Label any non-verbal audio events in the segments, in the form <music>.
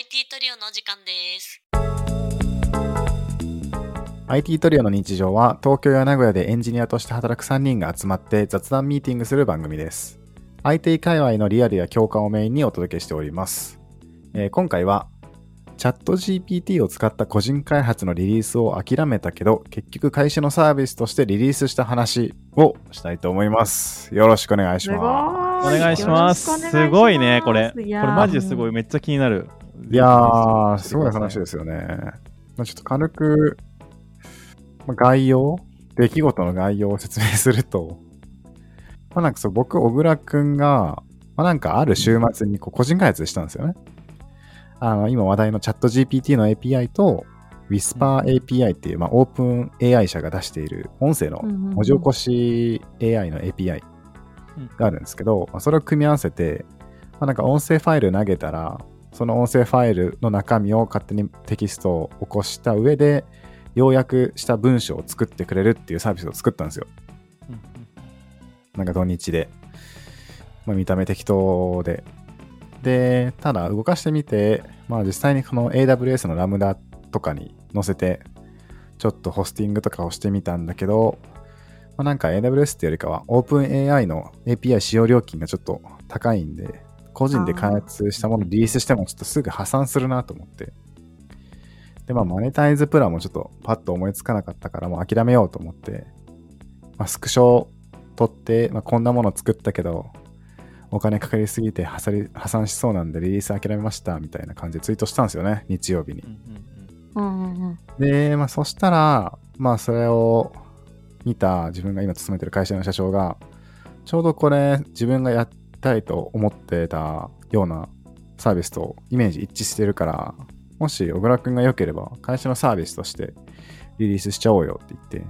IT トリオのお時間です。IT トリオの日常は東京や名古屋でエンジニアとして働く3人が集まって雑談ミーティングする番組です。IT 界隈のリアルや共感をメインにお届けしております。えー今回はチャット GPT を使った個人開発のリリースを諦めたけど結局会社のサービスとしてリリースした話をしたいと思います。よろしくお願いします。お願いしますすごいね、これ。これマジですごい、めっちゃ気になる。す。いやー、すごい話ですよね。まあちょっと軽く、まあ概要出来事の概要を説明すると、<laughs> まあなんかそう、僕、小倉くんが、まあなんかある週末にこう個人開発したんですよね。あの、今話題のチャット GPT の API と、Whisper API っていう、まあオープン AI 社が出している音声の文字起こし AI の API があるんですけど、まあそれを組み合わせて、まあ、なんか音声ファイル投げたら、その音声ファイルの中身を勝手にテキストを起こした上で、要約した文章を作ってくれるっていうサービスを作ったんですよ。うんなんか土日で。まあ、見た目適当で。で、ただ動かしてみて、まあ実際にこの AWS のラムダとかに載せて、ちょっとホスティングとかをしてみたんだけど、まあ、なんか AWS っていうよりかは OpenAI の API 使用料金がちょっと高いんで、個人で開発したものをリリースしてもちょっとすぐ破産するなと思って。で、まあマネタイズプランもちょっとパッと思いつかなかったからもう諦めようと思って、まあ、スクショ撮って、まあ、こんなもの作ったけど、お金かかりすぎて破産しそうなんでリリース諦めましたみたいな感じでツイートしたんですよね、日曜日にう。んうんうんで、まあそしたら、まあそれを見た自分が今勤めてる会社の社長が、ちょうどこれ自分がやりたいと思ってたようなサービスとイメージ一致してるから、もし小倉くんが良ければ会社のサービスとしてリリースしちゃおうよって言って、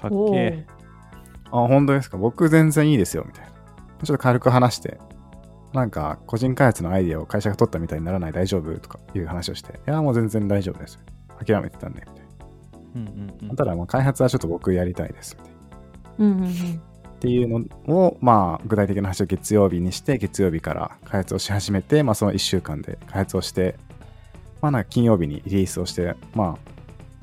かっけえ。あ、本当ですか？僕全然いいですよ、みたいな。ちょっと軽く話して、なんか個人開発のアイディアを会社が取ったみたいにならない大丈夫とかいう話をして、いや、もう全然大丈夫です。諦めてたんで、みたいうんうんうな。んただ、まあ開発はちょっと僕やりたいです、みたいな。うんうんうんっていうのを、まあ、具体的な話を月曜日にして、月曜日から開発をし始めて、まあ、その1週間で開発をして、まあ、なんか金曜日にリリースをして、まあ、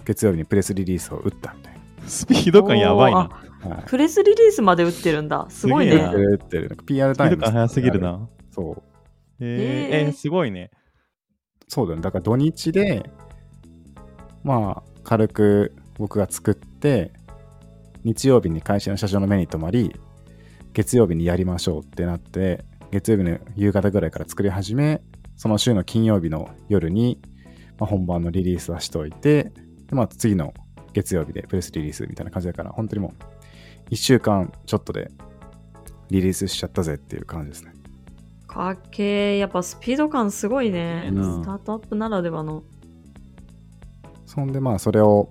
月曜日にプレスリリースを打ったみたいスピード感やばいな。はい。プレスリリースまで打ってるんだ。すごいね。打ってる。PR タイムスピード感早すぎる。な。そう。えーえーえーすごいね。そうだね。だから土日で、まあ、軽く僕が作って、日曜日に会社の社長の目に留まり、月曜日にやりましょうってなって、月曜日の夕方ぐらいから作り始め、その週の金曜日の夜に、まあ、本番のリリースはしといて、でまあ、次の月曜日でプレスリリースみたいな感じだから、本当にもう、1週間ちょっとでリリースしちゃったぜっていう感じですね。かっけー。やっぱスピード感すごいね。スタートアップならではの。そんでまあそれを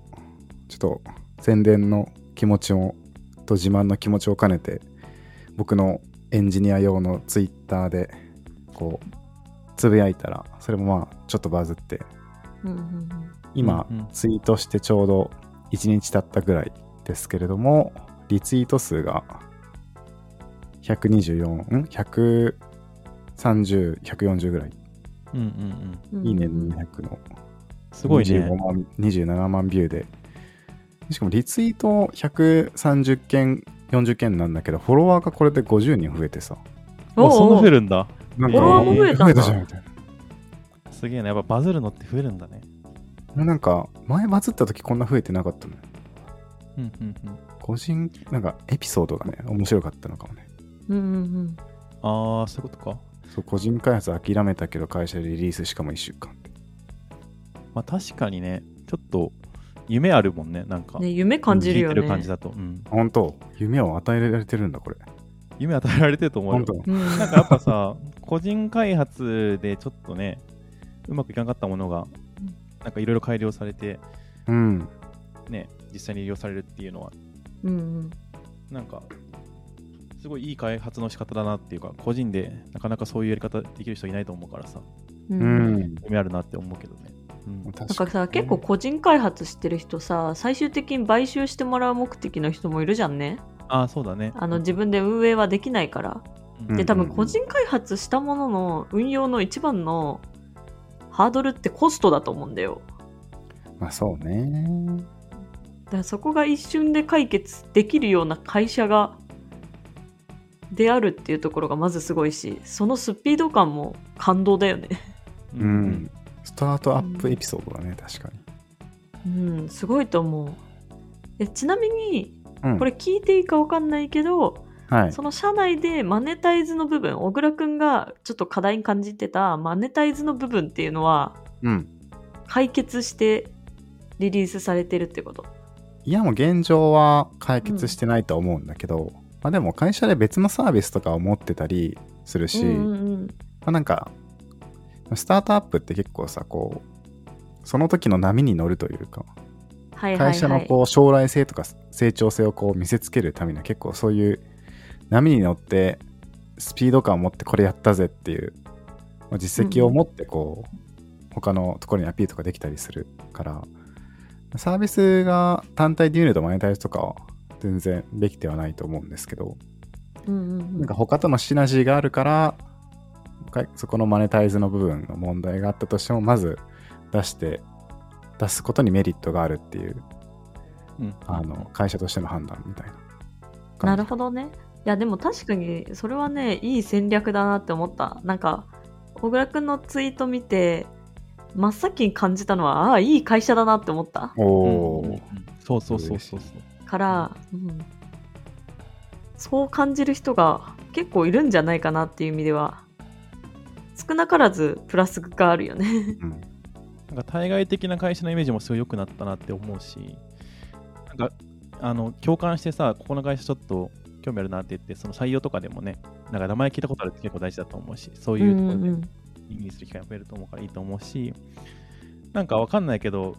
ちょっと宣伝の気持ちをと自慢の気持ちを兼ねて僕のエンジニア用のツイッターでこうつぶやいたらそれもまあちょっとバズってうんうんうん今うんうんツイートしてちょうど1日経ったぐらいですけれどもリツイート数が124ん？130140ぐらいうんうんうん。うんいいね200のすごいね25。万27万ビューで。しかもリツイート130件、40件なんだけど、フォロワーがこれで50人増えてさ。おそんな増える。るんだ。なんフォロワーも増えたんだ増えじゃんみたいすげえな。やっぱバズるのって増えるんだね。な。なんか、前バズった時こんな増えてなかったのよ。うんうんうん。個人、なんかエピソードがね、面白かったのかもね。うんうんうんああ、そういうことか。そう、個人開発諦めたけど会社でリリースしかも1週間。まあ確かにね、ちょっと夢あるもんね。なんか。ね、夢感じるよ聞いてる感じね。だと。うん。本当夢を与えられてるんだ、これ。夢与えられてると思うよなんかやっぱさ、個人開発でちょっとね、うまくいかなかったものが、なんかいろいろ改良されて、うん。ね、実際に利用されるっていうのは、うんうんなんか、すごいいい開発の仕方だなっていうか、個人でなかなかそういうやり方できる人いないと思うからさ、ううんん。夢あるなって思うけどね。うん、確なんかさ結構個人開発してる人さ最終的に買収してもらう目的の人もいるじゃんねああ、そうだね。あの自分で運営はできないからうんで多分個人開発したものの運用の一番のハードルってコストだと思うんだよ。まあそうね。だからそこが一瞬で解決できるような会社がであるっていうところがまずすごいしそのスピード感も感動だよねううん。スタートアップエピソードだね、確かに。うんすごいと思うえちなみにうん、これ聞いていいか分かんないけど、はい。その社内でマネタイズの部分小倉くんがちょっと課題に感じてたマネタイズの部分っていうのはうん。解決してリリースされてるってこと？いや、もう現状は解決してないとは思うんだけど、まあでも会社で別のサービスとかを持ってたりするし、うんうんうんまあ、なんか、スタートアップって結構さ、こう、その時の波に乗るというか、会社のこう将来性とか成長性をこう見せつけるためには結構そういう波に乗ってスピード感を持ってこれやったぜっていうまあ実績を持ってこう他のところにアピールとかできたりするからサービスが単体で言うとマネタイズとかは全然できてはないと思うんですけどうんうんうん。なんか他とのシナジーがあるからかそこのマネタイズの部分の問題があったとしてもまず出して出すことにメリットがあるっていううんあの会社としての判断みたいな。なるほどね。いや、でも確かに、それはね、いい戦略だなって思った。なんか、小倉くんのツイート見て、真っ先に感じたのは、ああ、いい会社だなって思った。おお、うんうんうんそうそうそうそうそう。から、うん、そう感じる人が結構いるんじゃないかなっていう意味では、少なからずプラスがあるよね。うんなんか対外的な会社のイメージもすごい良くなったなって思うし、なんか、あの、共感してさ、ここの会社ちょっと興味あるなって言って、その採用とかでもね、なんか名前聞いたことあるって結構大事だと思うし、そういうところでる機会が増えると思うからいいと思うし、なんかわかんないけど、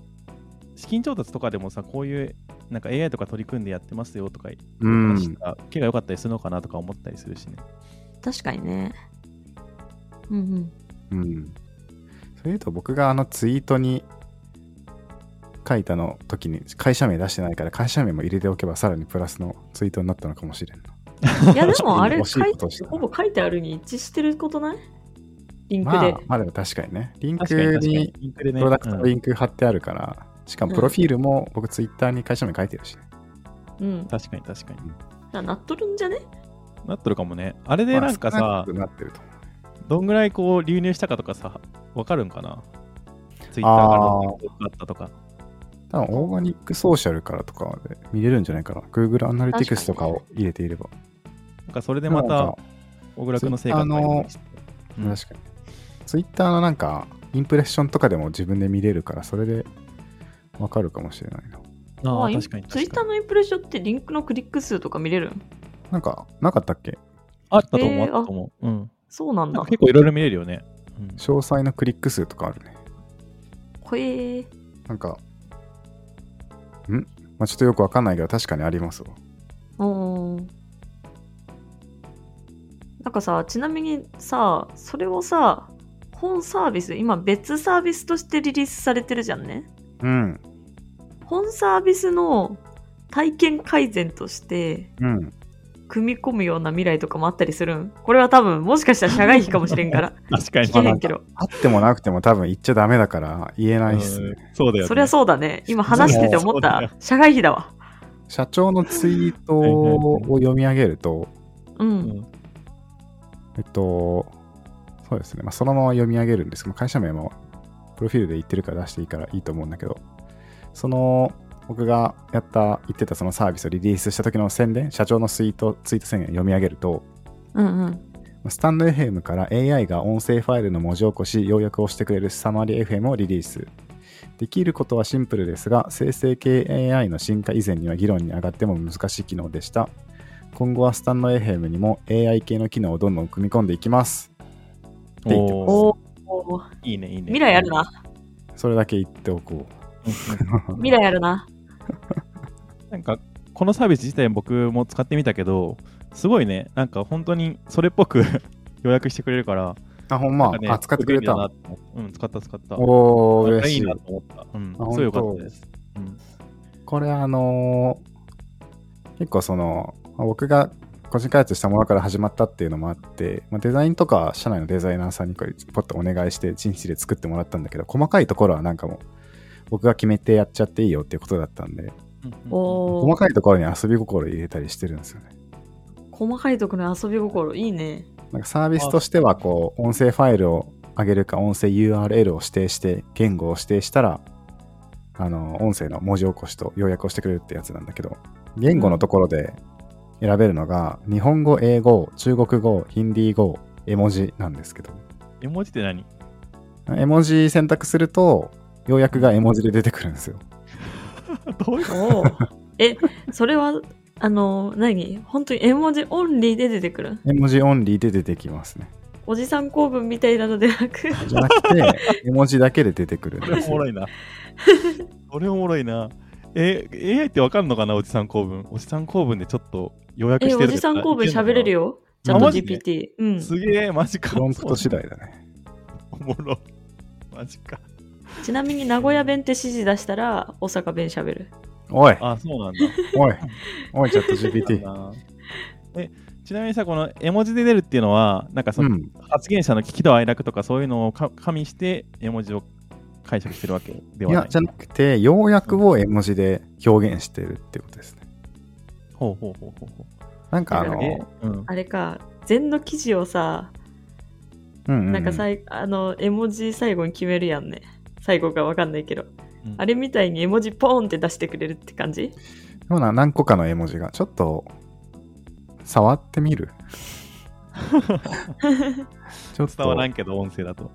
資金調達とかでもさ、こういうなんか AI とか取り組んでやってますよとかうん話したら、受けが良かったりするのかなとか思ったりするしね。確かにね。うんうん。うん。それ言うと僕があのツイートに書いたの時に会社名出してないから会社名も入れておけばさらにプラスのツイートになったのかもしれんな。いや、でもあれ、書いほぼ書いてあるに一致してることない？リンクまで。あ、まあでも確かにね。リンクにプロダクトのうんリンク貼ってあるから、しかもプロフィールも僕ツイッターに会社名書いてるしね。うん。確かに確かに。なっとるんじゃね？なっとるかもね。あれでなんかさなってると思う。どんぐらいこう流入したかとかさ、わかるんかな？ツイッターからどんなことがあったとか。多分オーガニックソーシャルからとかで見れるんじゃないかな。Google アナリティクスとかを入れていれば。なんかそれでまた小倉君の成果が確かに。ツイッターのなんか、インプレッションとかでも自分で見れるから、それでわかるかもしれないな。ああ、確かにツイッ。ターのインプレッションってリンクのクリック数とか見れるんなんか、なかったっけ？あったと思う、えーあったと思う。うん。そうなんだ。結構いろいろ見れるよね。うん詳細のクリック数とかあるね。ほえー。なんか、ん？まあ、ちょっとよくわかんないけど、確かにありますわ。おーなんかさ、ちなみにさ、それをさ、本サービス、今別サービスとしてリリースされてるじゃんね。うん。本サービスの体験改善としてうん。組み込むような未来とかもあったりするん？これは多分もしかしたら社外費かもしれんから <laughs> 確かに聞。けへんけど。あってもなくても多分言っちゃダメだから言えないっすね。うんそうだよね。そりゃそうだね。今話してて思った。社外費だわ。社長のツイートを読み上げると、う。うんん。えっと、そうですね。まあ、そのまま読み上げるんですけど、会社名もプロフィールで言ってるから出していいからいいと思うんだけど、その、僕がやった、言ってたそのサービスをリリースした時の宣伝、社長のツイート、ツイート宣言を読み上げると、うんうん。スタンド FM から AI が音声ファイルの文字起こし、要約をしてくれるサマリ FM をリリース。できることはシンプルですが、生成系 AI の進化以前には議論に上がっても難しい機能でした。今後はスタンド FM にも AI 系の機能をどんどん組み込んでいきます。って言ってますおーおーいいね、いいね。未来あるな。それだけ言っておこう。<laughs> <laughs> 未来あるな。<laughs> なんか、このサービス自体僕も使ってみたけど、すごいね、なんか本当にそれっぽく <laughs> 予約してくれるから、あ、ほんま？なんか、ねあ、使ってくれた？うん、使った使った。おー、嬉しいいいな。と思った。うん、あすごいよかったです。うん。これあのー結構その、まあ僕が個人開発したものから始まったっていうのもあって、まあ、デザインとか社内のデザイナーさんにこれポッとお願いして1日で作ってもらったんだけど細かいところはなんかもう僕が決めてやっちゃっていいよっていうことだったんでうんうんおー。細かいところに遊び心入れたりしてるんですよね。細かいところに遊び心。いいね。なんかサービスとしてはこう音声ファイルを上げるか音声 URL を指定して言語を指定したらあの音声の文字起こしと要約をしてくれるってやつなんだけど言語のところで選べるのが日本語英語中国語ヒンディー語絵文字なんですけど。絵文字って何？絵文字選択すると要約が絵文字で出てくるんですよ <laughs> どういうこおー <laughs> え、それは、あの、何？本当に絵文字オンリーで出てくる？絵文字オンリーで出てきますねおじさん公文みたいなのでなく？じゃなくて絵文字だけで出てくるんおもろいな。<laughs> それおもろいな。え、AI ってわかんのかな？おじさん公文。おじさん公文でちょっと予約え、してるおじさん公文喋れるよ。よ。ちゃんとあマジ？で GPT。うん。すげえ、マジか。プロンプト次第だねおもろ。マジか。ちなみに名古屋弁って指示出したら大阪弁喋る。おいあ、そうなんだ。<laughs> おいおいチャット GPT なえ、ちなみにさ、この絵文字で出るっていうのは、なんかそうのん発言者の聞きと愛楽とかそういうのをか加味して絵文字を解釈してるわけではいない。やじゃなくて要約を絵文字で表現してるってことですねほうほうほうほうほなんかあのだからう。うん。あれか、禅の記事をさ、うんうんうんなんかさい、あの、絵文字最後に決めるやんね。最後かわかんないけど。うんあれみたいに絵文字ポーンって出してくれるって感じ？ような何個かの絵文字がちょっと触ってみる？<laughs> ちょっ伝わらとんけど、音声だと。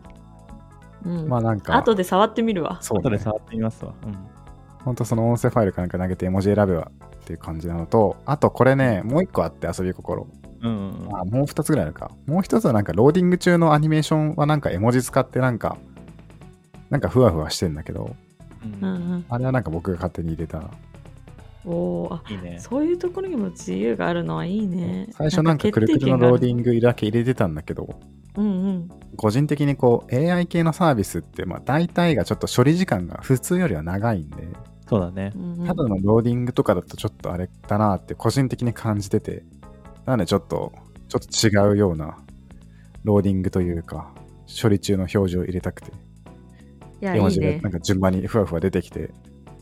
うん。まあなんか後で触ってみるわ。そうね後で触ってみますわ。うん。ほんとその音声ファイルかなんか投げて絵文字選べばっていう感じなのとあとこれねもう一個あって遊び心うんうんうん。あもう二つぐらいあるかもう一つはなんかローディング中のアニメーションはなんか絵文字使ってなんかなんかふわふわしてんだけどうん。あれはなんか僕が勝手に入れたおーあいいね。そういうところにも自由があるのはいいね。最初なんかくるくるのローディグ。ングだけ入れてたんだけどうんうん。個人的にこう AI 系のサービスってまあ大体がちょっと処理時間が普通よりは長いんでそうだねう。んうんただのローディングとかだとちょっとあれだなって個人的に感じててなのでちょっとちょっと違うようなローディングというか処理中の表示を入れたくていや、絵文字がいいねな。んか順番にふわふわ出てきてっ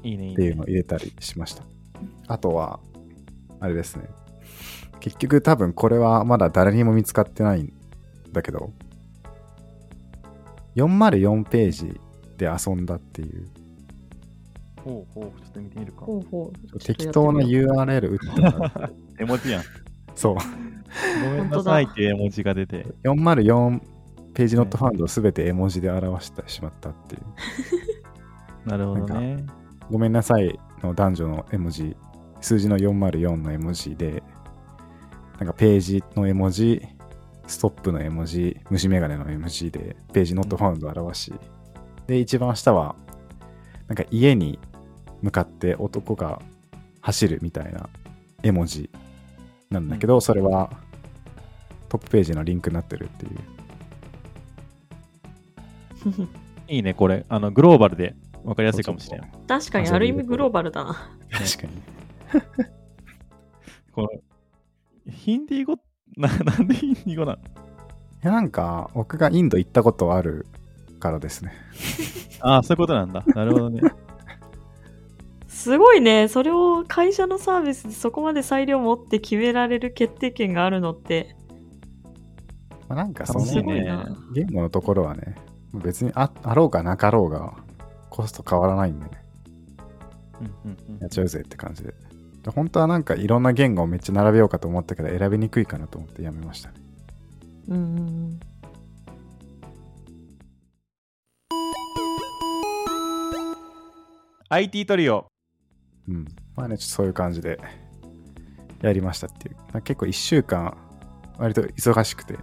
ていうのを。入れたりしましたあとはあれですね結局多分これはまだ誰にも見つかってないんだけど404ページで遊んだっていうほうほう、ちょっと見てみるか。ほうほう適当な URL 打ってもらう <laughs> 絵文字やん。そうごめんなさいっていう絵文字が出て。404ページノットファウンドを全て絵文字で表してしまったっていう。<laughs> なるほどね。ごめんなさいの男女の絵文字数字の404の絵文字でなんかページの絵文字ストップの絵文字虫眼鏡の絵文字でページノットファウンドを表し。で一番下はなんか家に向かって男が走るみたいな絵文字なんだけど、それはトップページのリンクになってるっていう <laughs> いいね、これ。あの、グローバルで分かりやすいかもしれん。確かにある意味グローバルだな。確かに <laughs> この、ヒンディー語、な <laughs> なんでヒンディー語なの？いやなんか僕がインド行ったことあるからですねああ、そういうことなんだ。なるほどね。すごいね。それを会社のサービスでそこまで裁量持って決められる決定権があるのって、まあ、なんかそのねすごいな。言語のところはね、別にああろうがなかろうがコスト変わらないんでね、うんうんうん。やっちゃうぜって感じで。で本当はなんかいろんな言語をめっちゃ並べようかと思ったけど選びにくいかなと思ってやめましたね。うんトリオ。うん。まあね、ちょっとそういう感じでやりましたっていう。まあ結構1週間割と忙しくて、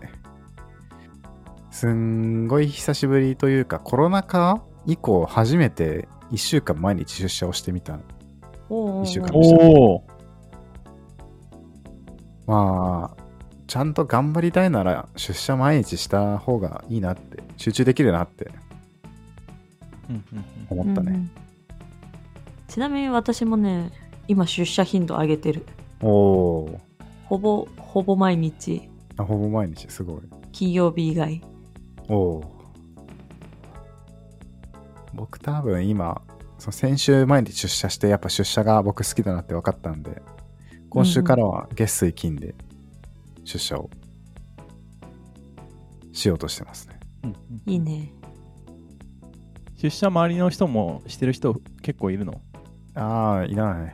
すんごい久しぶりというかコロナ禍以降初めて1週間毎日出社をしてみたおうおうおう一週間おお。まあ、ちゃんと頑張りたいなら出社毎日した方がいいなって、集中できるなって思ったね。うんうんちなみに私もね、今出社頻度上げてる。おおほぼ、ほぼ毎日、あ、ほぼ毎日、すごい。金曜日以外。おお。僕多分今、その先週毎日出社して、やっぱ出社が僕好きだなって分かったんで、今週からは月水金で出社をしようとしてますね。うんうんいいね。出社周りの人もしてる人結構いるの？ああ、いな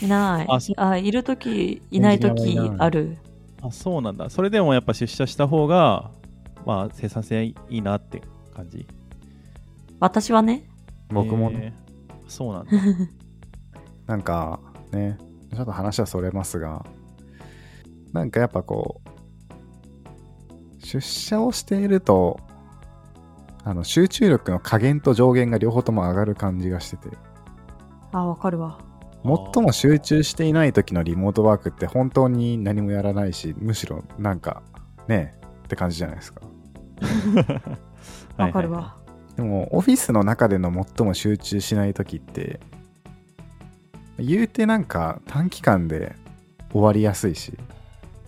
い。いない。あそあいるとき、いないときエンジニアはいないある。あ、そうなんだ。それでもやっぱ出社した方が、まあ生産性いいなって感じ。私はね。僕もね、えーそうなんだ。<laughs> なんかね、ちょっと話はそれますが、なんかやっぱこう、出社をしていると、あの集中力の加減と上限が両方とも上がる感じがしてて、あ、わかるわ。最も集中していない時のリモートワークって本当に何もやらないし、むしろなんかね、って感じじゃないですか。<laughs> わかるわ。はいでも、オフィスの中での最も集中しない時って、言うてなんか短期間で終わりやすいし、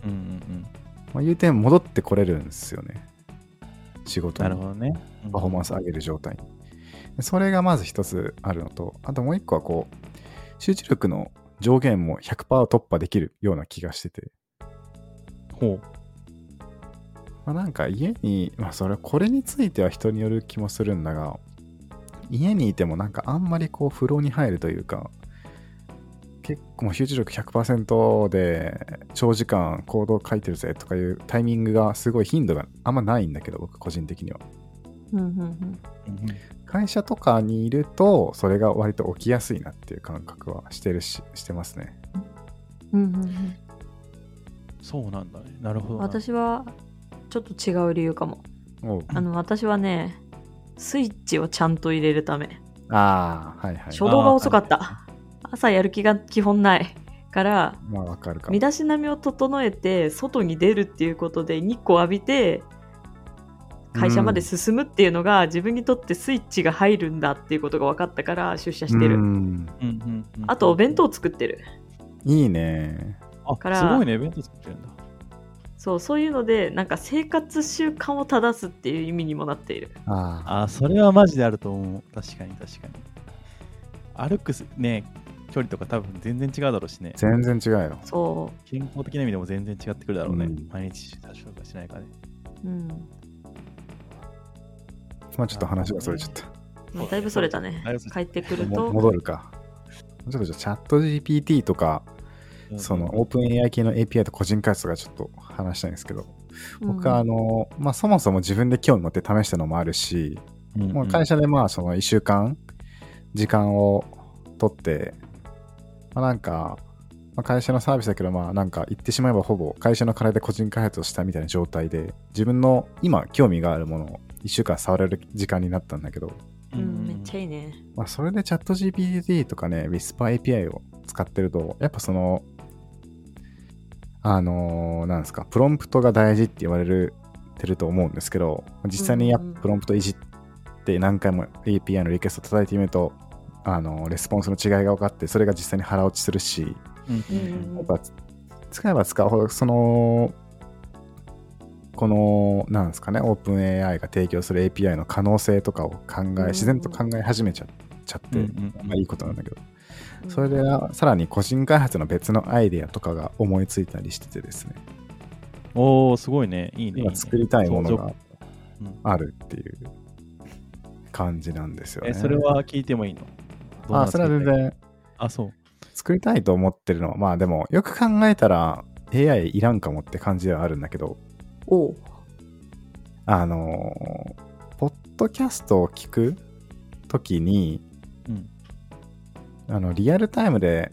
うんうんうん。まあ、言うて戻ってこれるんですよね。仕事になるほどね。うんパフォーマンス上げる状態に。でそれがまず一つあるのと、あともう一個はこう、集中力の上限も100%突破できるような気がしてて、ほう。まあ、なんか家に、まあそれ、これについては人による気もするんだが、家にいてもなんかあんまりこう、風呂に入るというか、結構もう集中力100%で長時間行動書いてるぜとかいうタイミングがすごい頻度があんまないんだけど、僕個人的には。うんうんうん。うんうん会社とかにいると、それが割と起きやすいなっていう感覚はしてるし、してますね。うんうんうん、そうなんだね。なるほどな。私はちょっと違う理由かも。あの私はね、スイッチをちゃんと入れるため。ああ、はいはい。初動が遅かった。朝やる気が基本ないから、まあわかるかも身。だしなみを整えて外に出るっていうことで日光浴びて会社まで進むっていうのが自分にとってスイッチが入るんだっていうことが分かったから出社してる。うんうんうんうんあとお弁当作ってる。いいね。あからすごいね、弁当作ってるんだ。そう、そういうので、なんか生活習慣を正すっていう意味にもなっている。ああ。あ、それはマジであると思う。確かに確かに。歩くすね、距離とか多分全然違うだろうしね。全然違うよ。そ健康的な意味でも全然違ってくるだろうね。うん毎日出社とかしないからね。う。うん。まあちょっと話がそれちゃった。まあだいぶそれたね帰ってくるもと、戻るか。ちょっとじゃあチャット GPT とか、そのオープン AI 系の API と個人開発がちょっと話したいんですけど、僕はあの、まあそもそも自分で興味持って試したのもあるし、もう会社でまあその1週間時間を取って、まあ、なんか、まあ、会社のサービスだけどまあなんか言ってしまえばほぼ会社の金で個人開発をしたみたいな状態で自分の今興味があるものを1週間触れる時間になったんだけど、うん、めっちゃいいね。まあ、それでチャット GPT とかね Whisper API を使ってるとやっぱそのあのーなんですかプロンプトが大事って言われるてると思うんですけど実際にやプロンプトいじって何回も API のリクエスト叩いてみるとあのレスポンスの違いが分かってそれが実際に腹落ちするしやっぱ使えば使うほどそのこのなんですかねオープン AI が提供する API の可能性とかを考うんえ自然と考え始めちゃちゃって、うんうんまあいいことなんだけど。それでさらに個人開発の別のアイデアとかが思いついたりしててですね。おー、すごいね。いいね。いい今ね。作りたいものがうん。あるっていう感じなんですよね。え、それは聞いてもいいの？あそれは全然。あ、そう。作りたいと思ってるのはまあでもよく考えたら AI いらんかもって感じではあるんだけど。おう。あのーポッドキャストを聞くときに、うん。あの、リアルタイムで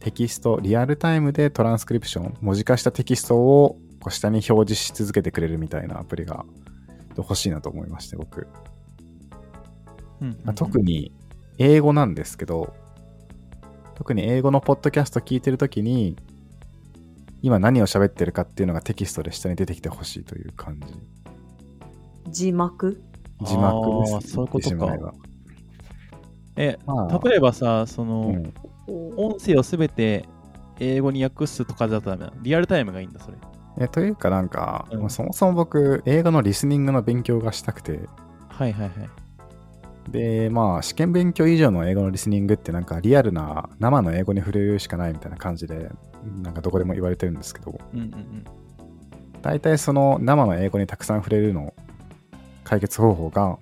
テキスト、リアルタイムでトランスクリプション、文字化したテキストをこう下に表示し続けてくれるみたいなアプリが欲しいなと思いまして、僕。うん。まあ特に英語なん。ですけど、特に英語のポッドキャスト聞いてるときに、今何を喋ってるかっていうのがテキストで下に出てきてほしいという感じ。字幕？字幕です、あーそういうことかえまあ例えばさ、その、うん音声をすべて英語に訳すとかだとダメなのリアルタイムがいいんだ、それ。えというかなんか、うんまあそもそも僕、映画のリスニングの勉強がしたくて、はいはいはい。で、まあ、試験勉強以上の英語のリスニングってなんかリアルな生の英語に触れるしかないみたいな感じで、なんかどこでも言われてるんですけど、うんうんうん。大体その生の英語にたくさん触れるの解決方法が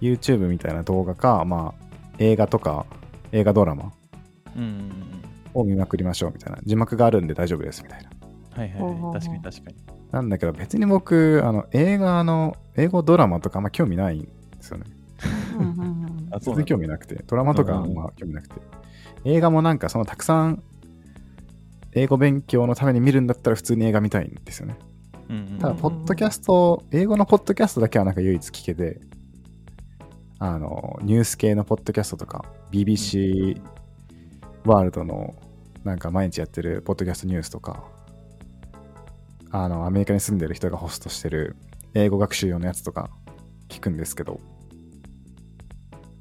YouTube みたいな動画か、まあ、映画とか映画ドラマ。を見まくりましょうみたいな。字幕があるんで大丈夫ですみたいな。はいはい。確かに確かに。なんだけど別に僕あの映画の英語ドラマとかあんま興味ないんですよね。<laughs> 全然興味なくて。ドラマとかうんうんまあ興味なくて。映画もなんかそのたくさん英語勉強のために見るんだったら普通に映画見たいんですよね。ただ、ポッドキャスト、英語のポッドキャストだけはなんか唯一聞けて、あの、ニュース系のポッドキャストとか、BBC ワールドのなんか毎日やってるポッドキャストニュースとか、あの、アメリカに住んでる人がホストしてる英語学習用のやつとか聞くんですけど、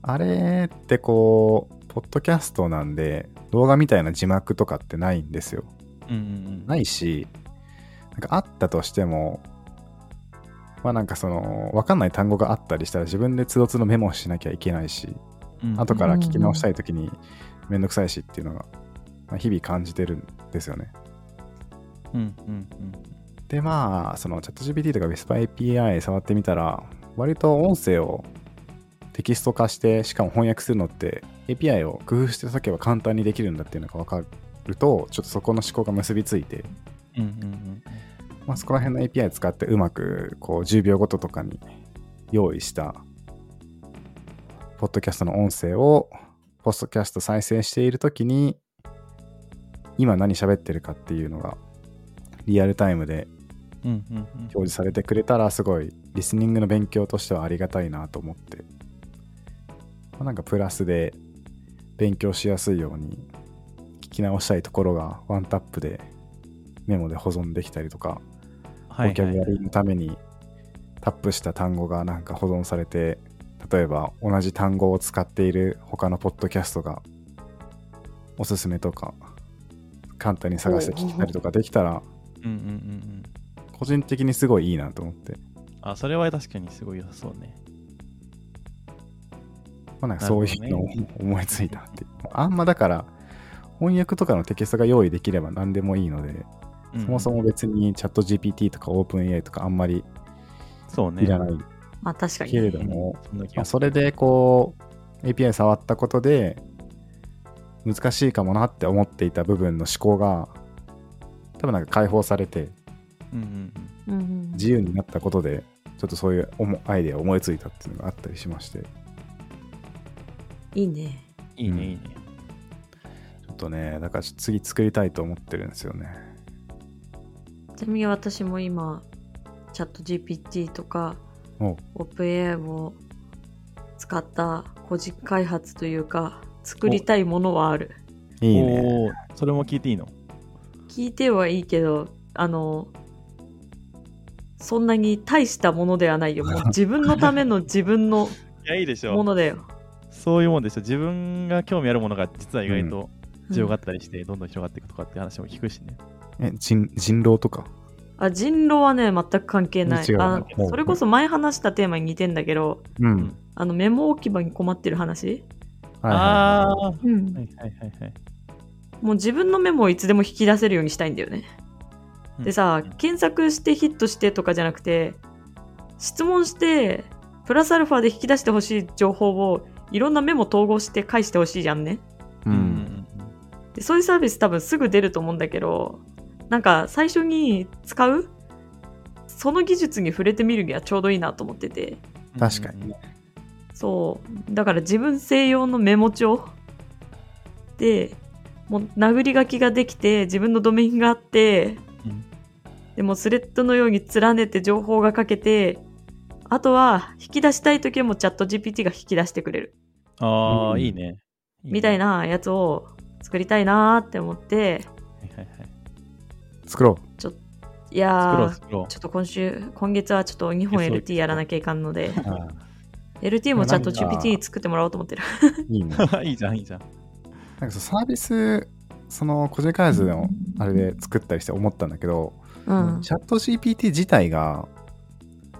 あれってこう、ポッドキャストなんで、動画みたいな字幕とかってないんですよ。うんうんうん。ないし、なんかあったとしても、まあなんかその、わかんない単語があったりしたら自分でつどつどメモしなきゃいけないし、うん後から聞き直したいときにめんどくさいしっていうのが、まあ、日々感じてるんですよね。うんうんうん。でまあ、そのチャット GPT とか Whisper API 触ってみたら、割と音声をテキスト化して、しかも翻訳するのって API を工夫しておけば簡単にできるんだっていうのが分かると、ちょっとそこの思考が結びついて、うんうんうん。まあ、そこら辺の API 使ってうまくこう10秒ごととかに用意したポッドキャストの音声をポッドキャスト再生しているときに今何喋ってるかっていうのがリアルタイムで。表示されてくれたらすごいリスニングの勉強としてはありがたいなと思って、まあなんかプラスで勉強しやすいように聞き直したいところがワンタップでメモで保存できたりとかボキャブラリーのためにタップした単語がなんか保存されて例えば同じ単語を使っている他のポッドキャストがおすすめとか簡単に探して聞いたりとかできたらうんうんうんうん。個人的にすごいいいなと思って、あ、それは確かにすごい良さそうね。まあ、なんかそういうのを思いついたっていうあんまだから翻訳とかのテキストが用意できれば何でもいいので、そもそも別にチャット GPT とか OpenAI とかあんまりそうね。いらないまあ確かにけれね。ども、まあ、それでこう API 触ったことで難しいかもなって思っていた部分の思考が多分なんか解放されてる。うんうんうんうん自由になったことでちょっとそういう思アイデアを思いついたっていうのがあったりしましていいね。うん。いいね、うんいいね。ちょっとねだから次作りたいと思ってるんですよねちなみに私も今、チャット GPT とかお OpenAI を使った個人開発というか、作りたいものはある。いいねおーそれも聞いていいの？聞いてはいいけど、あの、そんなに大したものではないよ。も <laughs> う自分のための自分のいや、いいでしょ。ものだよ。そういうもんでしょ。自分が興味あるものが実は意外とうん強がったりして、どんどん広がっていくとかって話も聞くしね。え人人狼とか？あ人狼はね、全く関係ない違。うあのそれこそ前話したテーマに似てんだけど、うんあのメモ置き場に困ってる話、はいはいああー。うんはいはいはいはい。もう自分のメモをいつでも引き出せるようにしたいんだよね。うんでさ、検索してヒットしてとかじゃなくて、質問して、プラスアルファで引き出してほしい情報をいろんなメモ統合して返してほしいじゃんね。ううんんでそういうサービス多分すぐ出ると思うんだけど、なんか最初に使うその技術に触れてみるにはちょうどいいなと思ってて。うん。確かにねそう。だから自分専用のメモ帳で、もう殴り書きができて、自分のドメインがあって、うんでもスレッドのように連ねて情報が書けて、あとは引き出したい時はもうチャット GPT が引き出してくれる。ああ、うんいいね。みたいな。なやつを作りたいなーって思って、はいはいはい。作ろいやー、作ろう作ろちょっと今週、今月はちょっと2本 LT やらなきゃいかんので、LT <laughs> もチャットなんか GPT に作ってもらおうと思ってる。いいねう。<laughs> いいじゃんいいじゃん。なんかそうサービスその個人開発のあれで作ったりして思ったんだけど、うん。チャット GPT 自体が、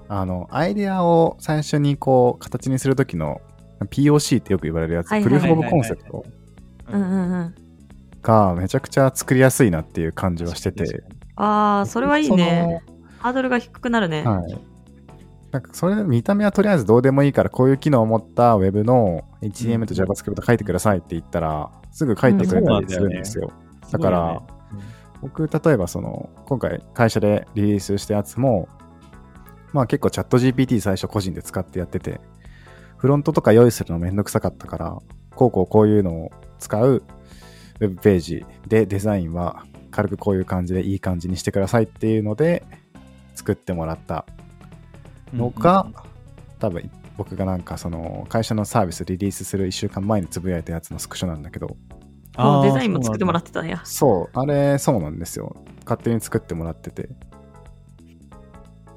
あの、アイデアを最初にこう、形にするときの POC ってよく言われるやつ、はいはいプルーフ・オブ・コンセプトうんうんうん。がめちゃくちゃ作りやすいなっていう感じはしてて。ああ、それはいいね。ハードルが低くなるね。はい。なんかそれ見た目はとりあえずどうでもいいからこういう機能を持った Web の HTML と JavaScript 書いてくださいって言ったらすぐ書いてくれたりするんですよ。だから、僕、例えばその、今回会社でリリースしたやつも、まあ結構チャット GPT 最初個人で使ってやってて、フロントとか用意するのめんどくさかったから、こうこうこういうのを使うウェブページでデザインは軽くこういう感じでいい感じにしてくださいっていうので作ってもらったのが、多分僕がなんかその会社のサービスリリースする1週間前につぶやいたやつのスクショなんだけど、もうデザインも作ってもらっってたんや。そう、あれ、そうなんですよ。勝手に作ってもらってて。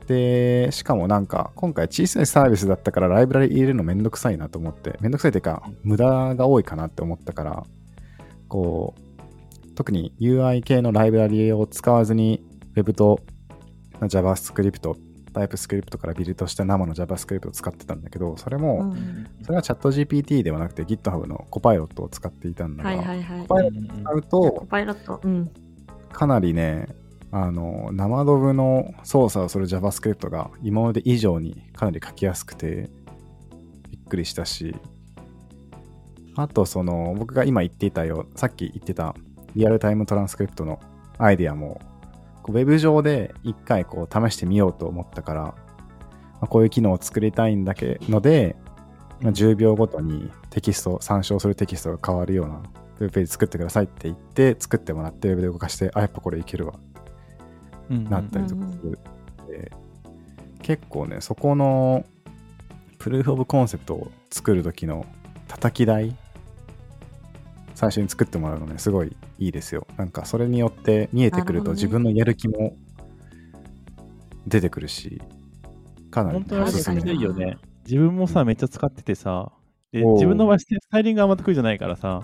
で、しかもなんか、今回小さいサービスだったからライブラリ入れるのめんどくさいなと思って、めんどくさいっていうか、無駄が多いかなって思ったから、こう、特に UI 系のライブラリを使わずに Web と JavaScript、TypeScript からビルドした生の JavaScript を使ってたんだけど、それうも、ん。それはチャット GPT ではなくて GitHub のコパイロットを使っていたんだが。コパイロットを使うと、コパイロット。うん。かなりね、あの、生ドブの操作をする JavaScript が今まで以上にかなり書きやすくて、びっくりしたし、あと、その、僕が今言っていたよ、さっき言ってたリアルタイムトランスクリプトのアイディアも、ウェブ上で一回こう試してみようと思ったから、まあこういう機能を作りたいんだけので、まあ、10秒ごとにテキスト、参照するテキストが変わるようなウェブページ作ってくださいって言って、作ってもらって、ウェブで動かして、あ、やっぱこれいけるわ、なったりとかする。で結構ね、そこの、プルーフ・オブ・コンセプトを作る時の叩き台、最初に作ってもらうのね、すごいいいですよ。なんか、それによって見えてくると自分のやる気も出てくるし、かなり本当に確かにそれいいよね。自分もさ、めっちゃ使っててさ、で自分の場合、スタイリングがあんま得意じゃないからさ、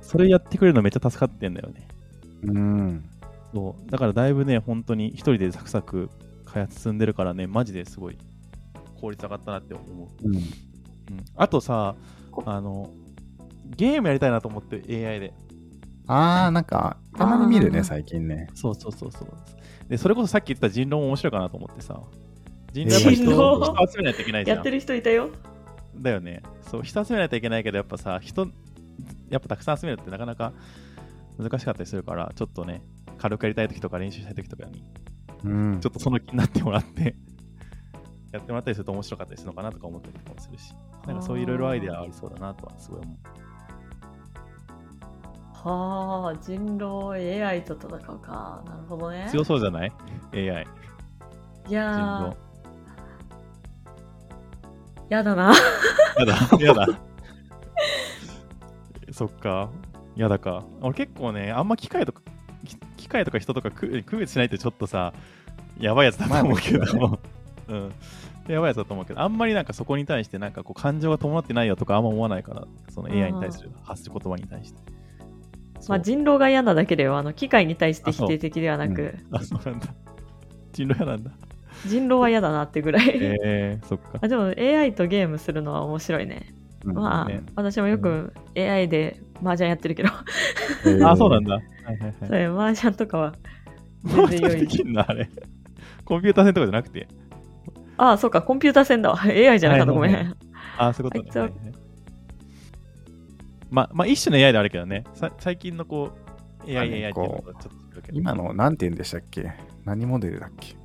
それやってくれるのめっちゃ助かってんだよね。うん。そう。だからだいぶね、本当に一人でサクサク開発進んでるからね、マジですごい効率上がったなって思う。うん。うん、あとさ、あの、ゲームやりたいなと思って、AI で。あー、なんか、たまに見るね、最近ね。そうそうそうそう。で、それこそさっき言ってた人狼も面白いかなと思ってさ。人狼やっぱ人人集めないといけないじゃん。やってる人いたよ。だよね。そう、人集めないといけないけど、やっぱさ、人、やっぱたくさん集めるってなかなか難しかったりするから、ちょっとね、軽くやりたい時とか練習したい時とかに、うんちょ。っとその気になってもらって、やってもらったりすると面白かったりするのかなとか思ったりとかもするし、なんかそういういろいろアイデアありそうだなとはすごい思う。はあ、人狼 AI と戦うか。なるほどね。強そうじゃない ?AI。い人ややだな。やだ、やだ。<laughs> そっか、やだか。俺結構ね、あんま機械とか、き機械とか人とか区区別しないってちょっとさ、やばいやつだと思うけど、ま <laughs> うん。やばいやつだと思うけど、あんまりなんかそこに対してなんかこう感情が伴ってないよとかあんま思わないから、その AI に対する発する言葉に対して。まあ、人狼が嫌なだけでは、あの機械に対して否定的ではなく、あ、そうなんだ。人狼やなんだ。人狼は嫌だなってぐらい。<laughs> えー、そっか。あでも AI とゲームするのは面白いね。うんまあ、ね私もよく AI で麻雀やってるけど、えー <laughs> あ、そうなんだ。はいはいそはい。れ麻雀とかは全全然良い。然できんのあれ。コンピューター戦とかじゃなくて？ああ、そうか、コンピューター戦だわ。<laughs> AI じゃなかった、ごめん。はいはいあ、そういうことね。ははいはいまあ、まあ、一種の AI であるけどね。さ最近のこう、AI、AI っていうのとちょっと。今の、なんて言うんでしたっけ？何モデルだっけ？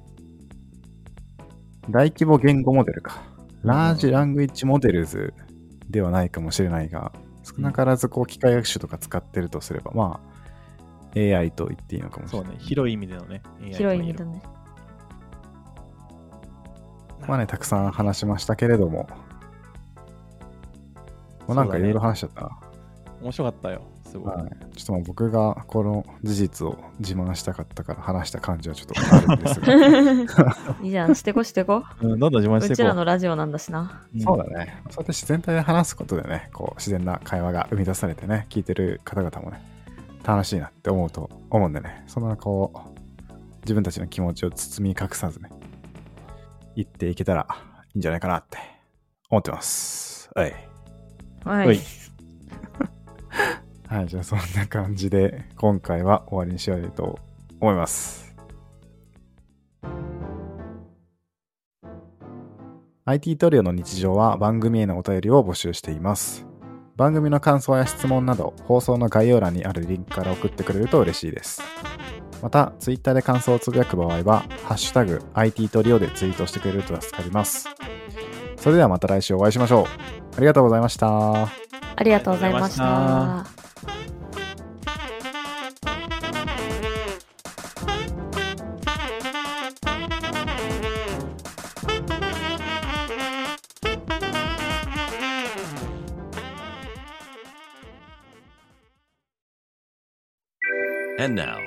大規模言語モデルか。ラージラングイッジモデルズではないかもしれないが、少なからずこう機械学習とか使ってるとすれば、まあ、AI と言っていいのかもしれない。そうね、広い意味でのね。AI 広い意味だね。まあね、たくさん話しましたけれども、もうなんかいろいろ話しちゃったな。面白かったよ。すごい。はい、ちょっとまあ僕がこの事実を自慢したかったから話した感じはちょっとあるんですが。<laughs> いいじゃん、してこしてこ。うん、どんどん自慢していこう。うちらのラジオなんだしな。うんそうだね。そうやって自然体で話すことでね、こう自然な会話が生み出されてね、聞いてる方々もね、楽しいなって思うと思うんでね、そのこう、自分たちの気持ちを包み隠さずね、言っていけたらいいんじゃないかなって思ってます。はい。ははいい。<laughs> はい、じゃあそんな感じで今回は終わりにしようと思います。IT トリオの日常は番組へのお便りを募集しています。番組の感想や質問など放送の概要欄にあるリンクから送ってくれると嬉しいです。また、Twitter で感想をつぶやく場合は、ハッシュタグ IT トリオでツイートしてくれると助かります。それではまた来週お会いしましょう。ありがとうございました。ありがとうございました。And now,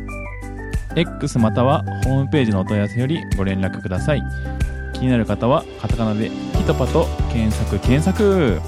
X またはホームページのお問い合わせよりご連絡ください。気になる方はカタカナでピトパと検索検索